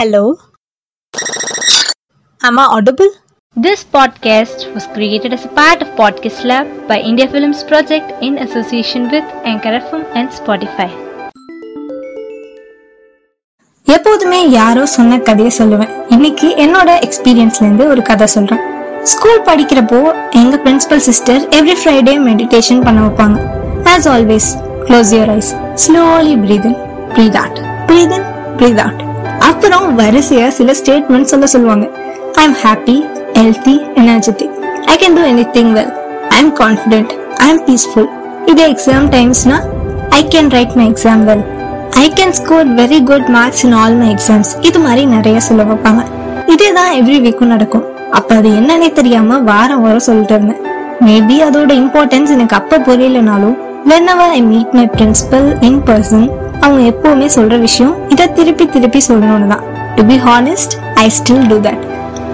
Hello. Am I audible? This podcast was created as a part of Podcast Lab by India Films Project in association with Anchor FM and Spotify. எப்போதுமே யாரோ சொன்ன கதையை சொல்லுவேன். இன்னைக்கு என்னோட எக்ஸ்பீரியன்ஸ்ல இருந்து ஒரு கதை சொல்றேன். ஸ்கூல் படிக்கிறப்போ எங்க principal sister every Friday meditation பண்ண வைப்பாங்க. As always close your eyes slowly breathe in breathe out breathe in breathe out அப்புறம் வரிசையா சில ஸ்டேட்மெண்ட் சொல்ல சொல்லுவாங்க. I am happy healthy energetic I can do anything well I am confident I am peaceful இது exam டைம்ஸ்னா I can write my exam well I can score very good marks in all my exams இது மாதிரி நிறைய சொல்ல வைப்பாங்க. இதே தான் every வீக்கும் நடக்கும். அப்ப அது என்னன்னே தெரியாம வாரம் வாரம் சொல்லிட்டு இருந்தேன். மேபி அதோட இம்பார்ட்டன்ஸ் எனக்கு அப்ப புரியலனாலும் whenever I meet my principal in person அவங்க எப்பவுமே சொல்ற விஷயம் இதை திருப்பி திருப்பி சொல்லணும்னு தான் to be honest I still do that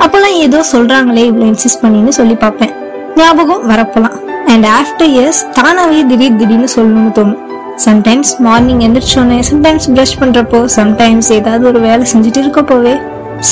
அப்போல்லாம் ஏதோ சொல்றாங்களே இவ்வளோ இன்சிஸ்ட் பண்ணின்னு சொல்லி பார்ப்பேன். ஞாபகம் வரப்போலாம். அண்ட் ஆஃப்டர் இயர்ஸ் தானாவே திடீர் திடீர்னு சொல்லணும்னு தோணும். சம்டைம்ஸ் மார்னிங் எந்திரிச்சோன்னே சம்டைம்ஸ் ப்ரஷ் பண்றப்போ சம்டைம்ஸ் ஏதாவது ஒரு வேலை செஞ்சுட்டு இருக்கப்போவே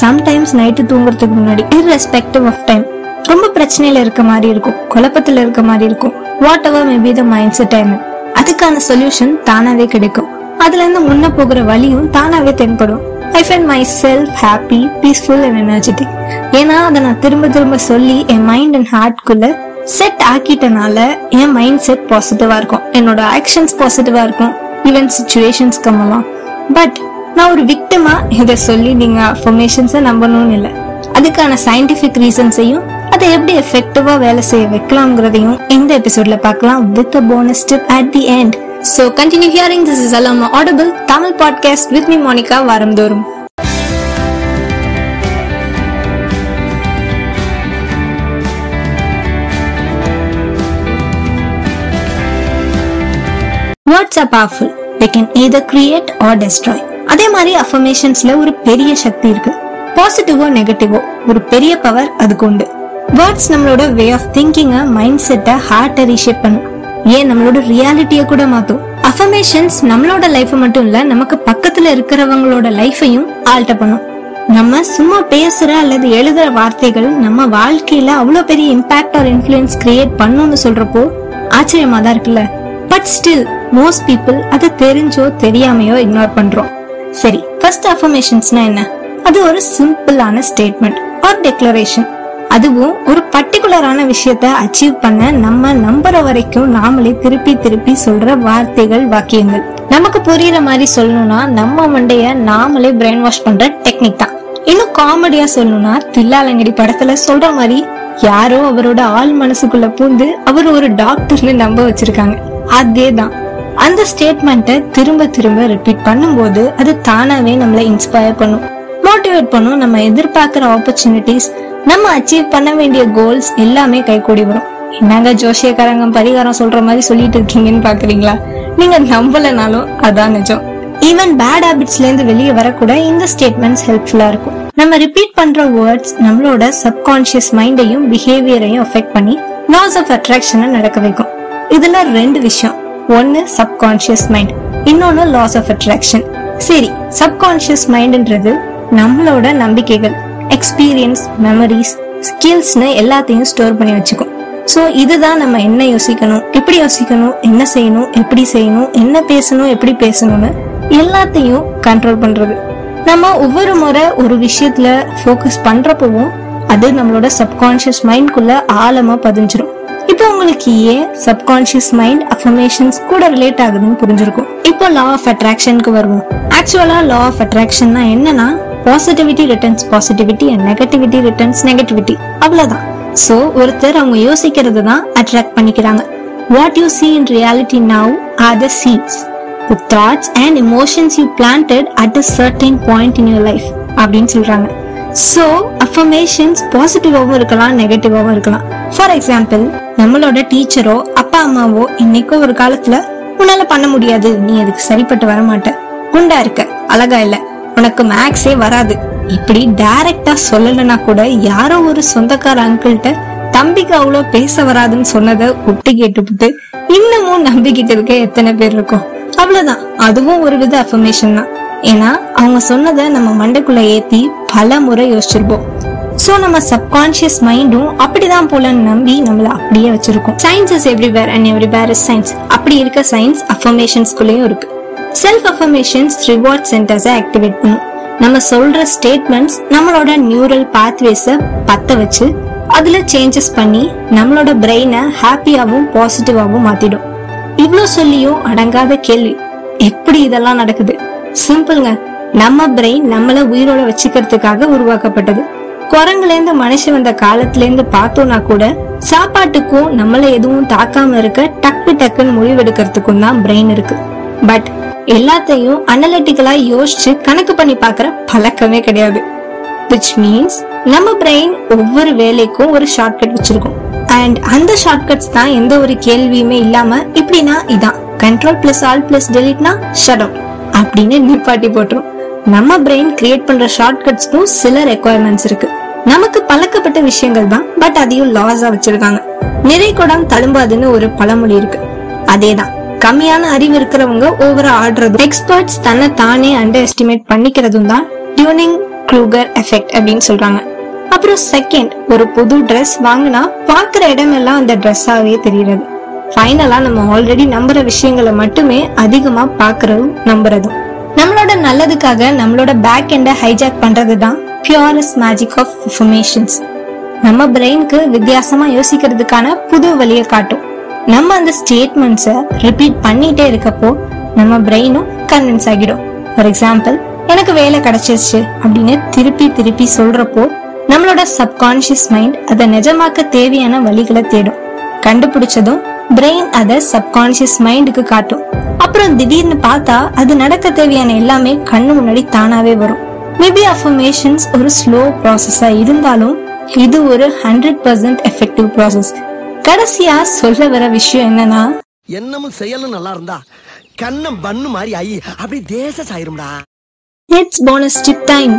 சம்டைம்ஸ் நைட்டு தூங்குறதுக்கு முன்னாடி இர்ரெஸ்பெக்டிவ் ஆஃப் டைம் ரொம்ப பிரச்சனையில இருக்க மாதிரி இருக்கும் குழப்பத்துல இருக்க மாதிரி இருக்கும். Whatever maybe the mind set time அதுக்கான சொல்யூஷன் தானாவே கிடைக்கும். அதுல இருந்து முன்ன போகிற வழியும் தானாவே தென்படும். I find myself happy peaceful and energetic ஏன்னா அதை நான் திரும்ப திரும்ப சொல்லி என் மைண்ட் அண்ட் ஹார்ட்குள்ள செட் ஆக்கிட்டனால என் மைண்ட் செட் பாசிட்டிவா இருக்கும். என்னோட ஆக்ஷன்ஸ் பாசிட்டிவா இருக்கும். ஈவன் சுச்சுவேஷன்ஸ் கம்மலாம் பட் நான் ஒரு விக்டமா இதை சொல்லி நீங்க அஃபர்மேஷன்ஸை நம்பணும்னு இல்லை. அதுக்கான சயின்டிபிக் ரீசன்ஸையும் அதை எப்படி எஃபெக்டிவா வேலை செய்ய வைக்கலாம்ங்கிறதையும் இந்த எபிசோட்ல பார்க்கலாம் with a bonus tip at the end so continue hearing this is Alam Audible Tamil podcast with me Monica வாரந்தோறும் words are powerful they can either create or destroy அதே மாதிரி அஃபர்மேஷன்ஸ்ல ஒரு பெரிய சக்தி இருக்கு. பாசிட்டிவோ நெகட்டிவோ ஒரு பெரிய பவர் அதுக்கு உண்டு. வேர்ட்ஸ் நம்மளோட வே ஆஃப் திங்கிங்க மைண்ட் செட்டை ஹார்ட்டை ரீஷேப் பண்ணும். ஏன் நம்மளோட ரியாலிட்டியை கூட மாத்தும்? அஃபர்மேஷன்ஸ் நம்மளோட லைஃப் மட்டும் இல்ல நமக்கு பக்கத்துல இருக்கிறவங்களோட லைஃபையும் ஆல்ட்ட பண்ணும். நம்ம சும்மா பேசுற அல்லது எழுதுற வார்த்தைகள் நம்ம வாழ்க்கையில அவ்வளவு பெரிய இம்பாக்ட் ஆர் இன்ஃபுளுன்ஸ் கிரியேட் பண்ணும்னு சொல்றப்போ ஆச்சரியமா தான் இருக்குல்ல? பட் ஸ்டில் மோஸ்ட் பீப்புள் அதை தெரிஞ்சோ தெரியாமையோ இக்னோர் பண்றோம். சரி ஃபர்ஸ்ட் அஃபர்மேஷன்ஸ்னா என்ன? அது ஒரு சிம்பிளான ஸ்டேட்மெண்ட் ஆர் டெக்ளரேஷன் அதுவும் ஒரு பர்டிகுலரான விஷயத்த அச்சீவ் பண்ண நம்ம நம்புற வரைக்கும் நாமளே திருப்பி திருப்பி சொல்ற வார்த்தைகள் வாக்கியங்கள். நமக்கு புரியுற மாதிரி சொல்லணும்னா நம்ம மண்டைய நாமளே பிரெயின் வாஷ் பண்ற டெக்னிக் தான். இன்னும் காமெடியா சொல்லணும்னா தில்லாலங்கடி படத்துல சொல்ற மாதிரி யாரோ அவரோட ஆள் மனசுக்குள்ள பூந்து அவர் ஒரு டாக்டர்னு நம்ப வச்சிருக்காங்க. அதேதான். அந்த ஸ்டேட்மெண்ட்டை திரும்ப திரும்ப ரிப்பீட் பண்ணும்போது அது தானாவே நம்மளை இன்ஸ்பயர் பண்ணும். மோட்டிவேட் பண்ணும். நம்ம எதிர்பார்க்கிற ஆப்பர்ச்சுனிட்டிஸ் நம்ம அச்சீவ் பண்ண வேண்டிய கோல்ஸ் எல்லாமே கைகூடி வரும். என்னங்க ஜோசியக்காரங்க பரிகாரம் சொல்ற மாதிரி சொல்லிட்டு இருக்கீங்கன்னு பாக்குறீங்களா? நீங்க நம்பலனாலும் அதான் நிஜம். ஈவன் பேட் ஹேபிட்ஸ்ல இருந்து வெளியே வரக்கூட இந்த ஸ்டேட்மெண்ட்ஸ் ஹெல்ப்ஃபுல்லா இருக்கும். நம்ம ரிப்பீட் பண்ற வேர்ட்ஸ் நம்மளோட சப்கான்சியஸ் மைண்டையும் பிஹேவியரையும் அஃபெக்ட் பண்ணி லாஸ் ஆஃப் அட்ராக்ஷனை நடக்க வைக்கும். இதுல ரெண்டு விஷயம். ஒன்னு சப்கான்சியஸ் மைண்ட் இன்னொன்னு லாஸ் ஆஃப் அட்ராக்ஷன் சரி சப்கான்சியஸ் மைண்ட்ன்றது நம்மளோட நம்பிக்கைகள் எக்ஸ்பீரியன்ஸ் மெமரிஸ் ஸ்கில்ஸ்னு எல்லாத்தையும் ஸ்டோர் பண்ணி வச்சுக்கும். ஸோ இதுதான் நம்ம என்ன யோசிக்கணும் எப்படி யோசிக்கணும் என்ன செய்யணும் எப்படி செய்யணும் என்ன பேசணும் எப்படி பேசணும்னு எல்லாத்தையும் கண்ட்ரோல் பண்றது. நம்ம ஒவ்வொரு முறை ஒரு விஷயத்துல ஃபோக்கஸ் பண்றப்பவும் அது நம்மளோட சப்கான்ஷியஸ் மைண்ட்குள்ள ஆழமா பதிஞ்சிரும். இப்போ உங்களுக்கு ஏன் சப்கான்ஷியஸ் மைண்ட் அஃபர்மேஷன்ஸ் கூட ரிலேட் ஆகுதுன்னு புரிஞ்சிருக்கும்? இப்போ லா ஆஃப் அட்ராக்ஷனுக்கு வருவோம். ஆக்சுவலா லா ஆஃப் அட்ராக்ஷன்னா என்னன்னா positivity returns positivity and negativity returns negativity அவ்வளவுதான். சோ ஒருத்தர் அவங்க யோசிக்கிறது தான் அட்ராக்ட் பண்ணிக்கிறாங்க. What you see in reality now are the seeds the thoughts and emotions you planted at a certain point in your life அப்படின்னு சொல்றாங்க. So affirmations பாசிட்டிவாகவும் இருக்கலாம் நெகட்டிவாகவும் இருக்கலாம். ஃபார் எக்ஸாம்பிள் நம்மளோட டீச்சரோ அப்பா அம்மாவோ இன்னைக்கோ ஒரு காலத்துல உன்னால பண்ண முடியாது. நீ அதுக்கு சரிப்பட்டு வர மாட்ட குண்டா இருக்க. அழகா இல்லை. உனக்கு மேக்ஸே வராது. இப்படி டைரக்டா சொல்லலைன்னா கூட யாரோ ஒரு சொந்தக்கார அங்கிள்கிட்ட தம்பிக்கு அவ்வளோ பேச வராதுன்னு சொன்னதை ஒட்டு கேட்டுவிட்டு இன்னமும் நம்பிக்கிட்டு இருக்க எத்தனை பேர் இருக்கும். அவ்வளவுதான். அதுவும் ஒரு வித அஃபர்மேஷன் தான். ஏன்னா அவங்க சொன்னதை நம்ம மண்டைக்குள்ள ஏத்தி பல முறை யோசிச்சிருப்போம். சோ நம்ம சப்கான்சியஸ் மைண்டும் அப்படிதான் போலன்னு நம்பி நம்மள அப்படியே வச்சிருக்கோம். Science is everywhere and everywhere is science அப்படி இருக்க சயின்ஸ் அஃபர்மேஷன்ஸ்குள்ளேயும் இருக்கு. செல்ஃப் அஃபர்மேஷன்ஸ் ரிவார்ட் சென்டர்ஸை ஆக்டிவேட் பண்ணும். நம்ம சொல்ற ஸ்டேட்மெண்ட்ஸ் நம்மளோட நியூரல் பாத்வேஸ பத்த வச்சு அதுல சேஞ்சஸ் பண்ணி நம்மளோட பிரெயினை ஹாப்பியாவும் பாசிட்டிவாகவும் மாத்திடும். இவ்ளோ சொல்லியும் அடங்காத கேள்வி எப்படி இதெல்லாம் நடக்குது? சிம்பிள்ங்க நம்ம பிரெயின் நம்மள உயிரோட வச்சுக்கிறதுக்காக உருவாக்கப்பட்டது. குரங்குல இருந்து மனுஷன் வந்த காலத்துல இருந்து பார்த்தோம்னா கூட சாப்பாட்டுக்கும் நம்மள எதுவும் தாக்காம இருக்க டக்கு டக்குன்னு முடிவெடுக்கிறதுக்கும் தான் பிரெயின் இருக்கு. பட் எல்லாத்தையும் அனலிட்டிக்கலா யோசிச்சு கணக்கு பண்ணி பாக்குற பழக்கமே கிடையாது. விச் மீன்ஸ் நம்ம பிரெயின் ஒவ்வொரு வேலைக்கும் ஒரு ஷார்ட்கட் வச்சிருக்கோம். அண்ட் அந்த ஷார்ட்கட்ஸ் தான் எந்த ஒரு கேள்வியுமே இல்லாம இப்படின்னா இதான். கண்ட்ரோல் பிளஸ் ஆல் பிளஸ் டெலிட்னா ஷட் அப்படின்னு நிப்பாட்டி போட்டுரும். நம்ம பிரெயின் கிரியேட் பண்ற ஷார்ட்கட்ஸ்க்கும் சில ரெக்குவயர்மெண்ட்ஸ் இருக்கு. நமக்கு பழக்கப்பட்ட விஷயங்கள் தான் பட் அதையும் லாஸா வச்சிருக்காங்க. நிறை குடம் தழும்பாதுன்னு ஒரு பழமொழி இருக்கு. அதேதான். கம்மியான அறிவு இருக்கிறவங்க ஓவரா ஆடுறதும் எக்ஸ்பர்ட்ஸ் தன்னை தானே அண்டர் எஸ்டிமேட் பண்ணிக்கிறதும் தான் டியூனிங் க்ரூகர் எஃபெக்ட் அப்படின்னு சொல்றாங்க. அப்புறம் செகண்ட் ஒரு புது ட்ரெஸ் வாங்கினா பாக்குற இடமெல்லாம் அந்த ட்ரெஸ்ஸாவே தெரியுறது ஃபைனலா நம்ம ஆல்ரெடி நம்புற விஷயங்களை மட்டுமே அதிகமா பாக்குறதும் நம்புறதும். நம்மளோட நல்லதுக்காக நம்மளோட பேக் எண்டை ஹைஜாக் பண்றது தான் பியூரஸ்ட் மேஜிக் ஆஃப் இன்ஃபர்மேஷன்ஸ் நம்ம பிரெயினுக்கு வித்தியாசமா யோசிக்கிறதுக்கான புது வழியை காட்டும். நம்ம அந்த ஸ்டேட்மெண்ட்ஸை ரிப்பீட் பண்ணிட்டே இருக்கப்போ நம்ம பிரெயினும் கன்வின்ஸ் ஆகிடும். ஃபார் எக்ஸாம்பிள் எனக்கு வேலை கிடைச்சிருச்சு அப்படின்னு திருப்பி திருப்பி சொல்றப்போ நம்மளோட சப்கான்ஷியஸ் மைண்ட் அதை நிஜமாக்க தேவையான வழிகளை தேடும். கண்டுபிடிச்சதும் பிரெயின் அதை சப்கான்ஷியஸ் மைண்டுக்கு காட்டும். அப்புறம் திடீர்னு பார்த்தா அது நடக்க தேவையான எல்லாமே கண்ணு முன்னாடி தானாவே வரும். மேபி அஃபர்மேஷன்ஸ் ஒரு ஸ்லோ ப்ராசஸா இருந்தாலும் இது ஒரு ஹண்ட்ரட் பர்சன்ட் எஃபெக்டிவ் ப்ராசஸ் கடைசியா சொல்ல வர விஷயம் என்னன்னா எண்ணமும் செயலும் நல்லா இருந்தா கண்ணம் பண்ணு மாதிரி ஆயி அப்படி தேச சாயிரும்டா இட்ஸ் போனஸ் டிப் டைம்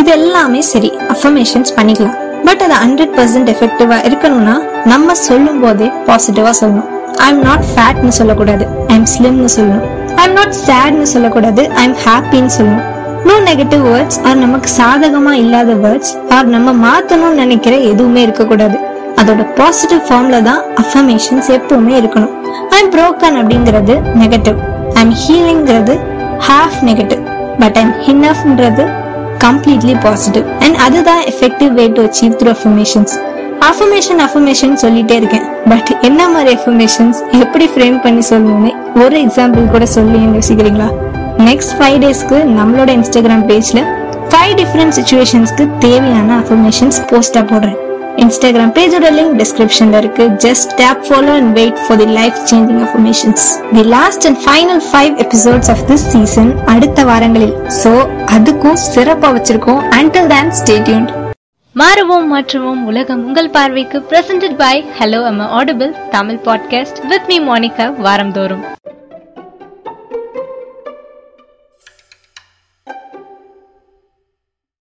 இது எல்லாமே சரி அஃபர்மேஷன்ஸ் பண்ணிக்கலாம். பட் அது ஹண்ட்ரட் பர்சன்ட் எஃபெக்டிவா இருக்கணும்னா நம்ம சொல்லும் போதே பாசிட்டிவா சொல்லணும். ஐ எம் நாட் ஃபேட்னு சொல்லக்கூடாது ஐ எம் ஸ்லிம்னு சொல்லணும். ஐ எம் நாட் சேட்னு சொல்லக்கூடாது ஐ எம் ஹாப்பின்னு சொல்லணும். நோ நெகட்டிவ் வேர்ட்ஸ் ஆர் நமக்கு சாதகமா இல்லாத வேர்ட்ஸ் ஆர் நம்ம மாத்தணும்னு நினைக்கிற எதுவுமே இருக்கக்கூடாது. அதோட பாசிட்டிவ் ஃபார்ம்ல தான் அஃபர்மேஷன்ஸ் எப்பவுமே இருக்கணும். ஐ எம் broken அப்படிங்கிறது நெகட்டிவ் ஐ எம் ஹீலிங்கிறது ஹாஃப் நெகட்டிவ் பட் ஐம் ஹின்னஃப்ன்றது கம்ப்ளீட்லி பாசிட்டிவ் அண்ட் அதுதான் effective way to achieve through affirmations affirmation affirmation சொல்லிட்டே இருக்கேன். பட் என்ன மாதிரி அஃபர்மேஷன்ஸ் எப்படி ஃப்ரேம் பண்ணி சொல்லணும்னு ஒரு எக்ஸாம்பிள் கூட சொல்லி யோசிக்கிறீங்களா நெக்ஸ்ட் ஃபைவ் டேஸ்க்கு நம்மளோட இன்ஸ்டாகிராம் பேஜ்ல ஃபைவ் டிஃப்ரெண்ட் சுச்சுவேஷன்ஸ்க்கு தேவையான அஃபர்மேஷன்ஸ் போஸ்டா போடுறேன். இன்ஸ்டாகிராம் பேஜோட லிங்க் டிஸ்கிரிப்ஷன்ல இருக்கு. Just tap follow and wait for the life changing affirmations the last and final five episodes of this season அடுத்த வாரங்களில். சோ அதுக்கும் சிறப்பா வச்சிருக்கோம். அண்டில் தன் stay மாறுவோம் மாற்றுவோம் உலகம் உங்கள் பார்வைக்கு presented by hello am Audible Tamil podcast with me Monica வாரந்தோறும்